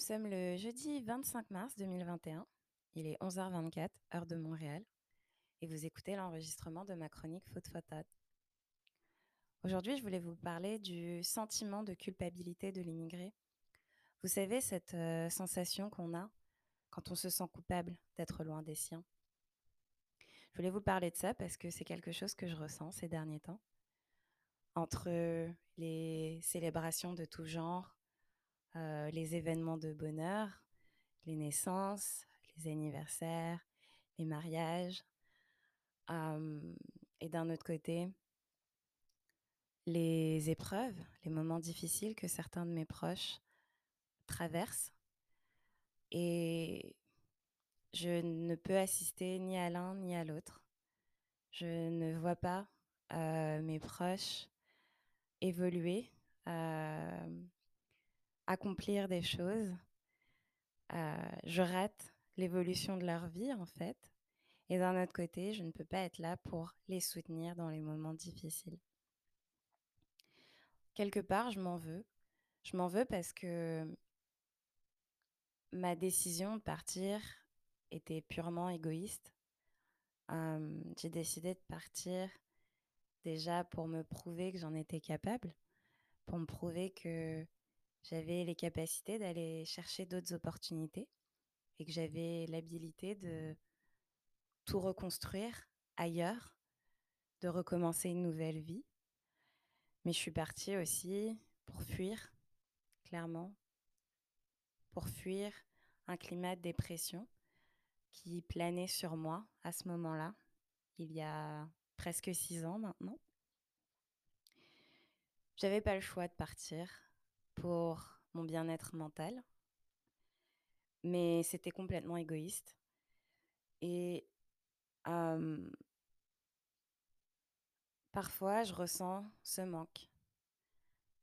sommes le jeudi 25 mars 2021. Il est 11h24, heure de Montréal, et vous écoutez l'enregistrement de ma chronique Faute Fatale. Aujourd'hui, je voulais vous parler du sentiment de culpabilité de l'immigré. Vous savez, cette euh, sensation qu'on a quand on se sent coupable d'être loin des siens. Je voulais vous parler de ça parce que c'est quelque chose que je ressens ces derniers temps. Entre les célébrations de tout genre, euh, les événements de bonheur, les naissances, les anniversaires, les mariages. et d'un autre côté, les épreuves, les moments difficiles que certains de mes proches traversent. Et je ne peux assister ni à l'un ni à l'autre. Je ne vois pas euh, mes proches évoluer, euh, accomplir des choses. Euh, je rate l'évolution de leur vie, en fait. Et d'un autre côté, je ne peux pas être là pour les soutenir dans les moments difficiles. Quelque part, je m'en veux. Je m'en veux parce que ma décision de partir était purement égoïste. j'ai décidé de partir déjà pour me prouver que j'en étais capable, pour me prouver que j'avais les capacités d'aller chercher d'autres opportunités et que j'avais l'habilité de tout reconstruire ailleurs, de recommencer une nouvelle vie. Mais je suis partie aussi pour fuir, clairement, pour fuir un climat de dépression qui planait sur moi à ce moment-là, il y a presque six ans maintenant. J'avais pas le choix de partir pour mon bien-être mental, mais c'était complètement égoïste. Et parfois, je ressens ce manque.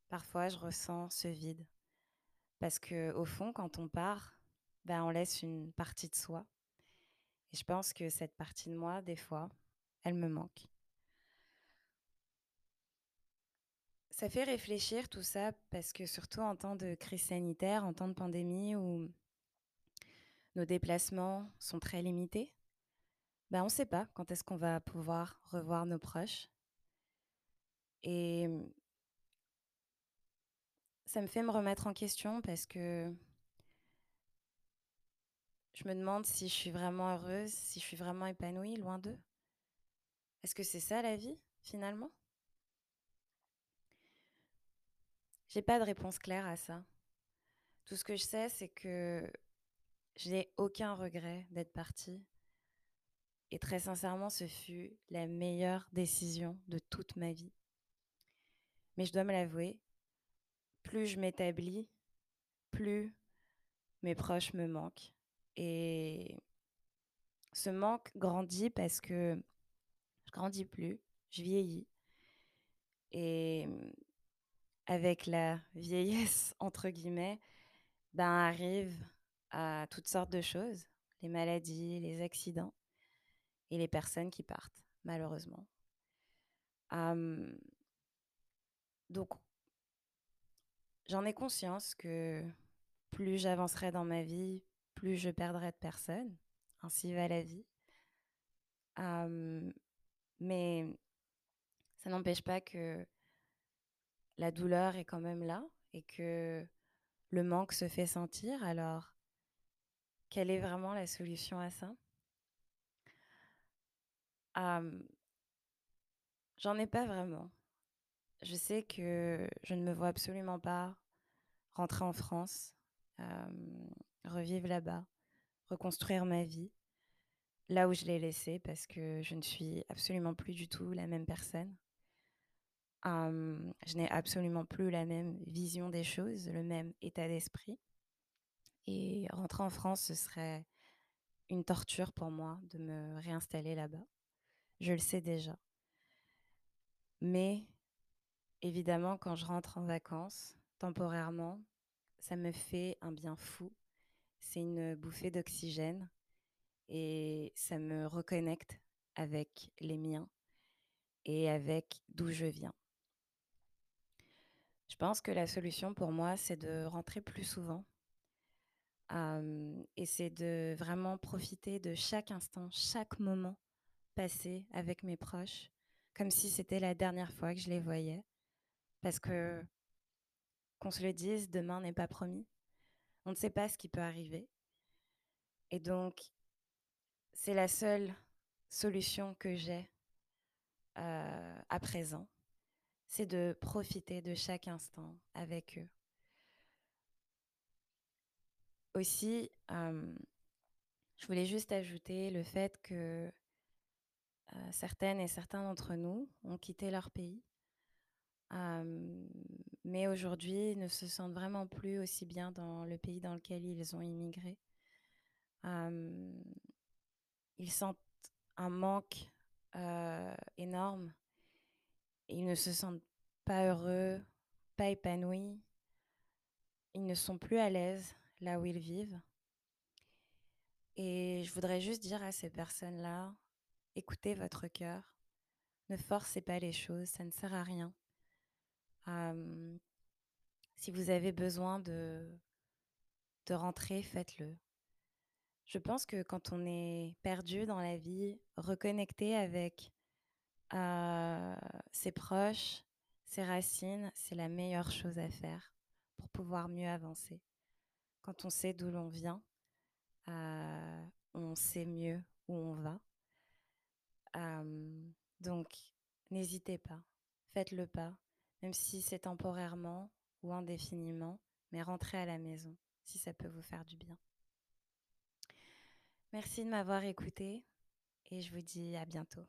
Parfois, je ressens ce vide. Parce que au fond, quand on part, ben, on laisse une partie de soi. Et je pense que cette partie de moi, des fois, elle me manque. Ça fait réfléchir tout ça parce que surtout en temps de crise sanitaire, en temps de pandémie où nos déplacements sont très limités, ben on ne sait pas quand est-ce qu'on va pouvoir revoir nos proches. Et ça me fait me remettre en question parce que je me demande si je suis vraiment heureuse, si je suis vraiment épanouie loin d'eux. Est-ce que c'est ça la vie finalement? J'ai pas de réponse claire à ça. Tout ce que je sais, c'est que je n'ai aucun regret d'être partie. Et très sincèrement, ce fut la meilleure décision de toute ma vie. Mais je dois me l'avouer, plus je m'établis, plus mes proches me manquent. Et ce manque grandit parce que je grandis plus, je vieillis. Et avec la vieillesse, entre guillemets, ben, arrive à toutes sortes de choses, les maladies, les accidents et les personnes qui partent, malheureusement. donc, j'en ai conscience que plus j'avancerai dans ma vie, plus je perdrai de personnes. Ainsi va la vie. mais ça n'empêche pas que la douleur est quand même là et que le manque se fait sentir, alors quelle est vraiment la solution à ça? J'en ai pas vraiment. Je sais que je ne me vois absolument pas rentrer en France, revivre là-bas, reconstruire ma vie là où je l'ai laissée parce que je ne suis absolument plus du tout la même personne je n'ai absolument plus la même vision des choses, le même état d'esprit. Et rentrer en France, ce serait une torture pour moi de me réinstaller là-bas. Je le sais déjà. Mais évidemment, quand je rentre en vacances, temporairement, ça me fait un bien fou. C'est une bouffée d'oxygène et ça me reconnecte avec les miens et avec d'où je viens. Je pense que la solution pour moi, c'est de rentrer plus souvent, et c'est de vraiment profiter de chaque instant, chaque moment passé avec mes proches, comme si c'était la dernière fois que je les voyais. Parce que, qu'on se le dise, demain n'est pas promis. On ne sait pas ce qui peut arriver. Et donc, c'est la seule solution que j'ai à présent, c'est de profiter de chaque instant avec eux. Aussi, je voulais juste ajouter le fait que certaines et certains d'entre nous ont quitté leur pays, mais aujourd'hui ne se sentent vraiment plus aussi bien dans le pays dans lequel ils ont immigré. ils sentent un manque énorme. Ils ne se sentent pas heureux, pas épanouis. Ils ne sont plus à l'aise là où ils vivent. Et je voudrais juste dire à ces personnes-là, écoutez votre cœur, ne forcez pas les choses, ça ne sert à rien. si vous avez besoin de, de rentrer, faites-le. Je pense que quand on est perdu dans la vie, reconnecter avec ses proches, ses racines, c'est la meilleure chose à faire pour pouvoir mieux avancer. Quand on sait d'où l'on vient, on sait mieux où on va. donc, n'hésitez pas, faites le pas, même si c'est temporairement ou indéfiniment, mais rentrez à la maison si ça peut vous faire du bien. Merci de m'avoir écouté et je vous dis à bientôt.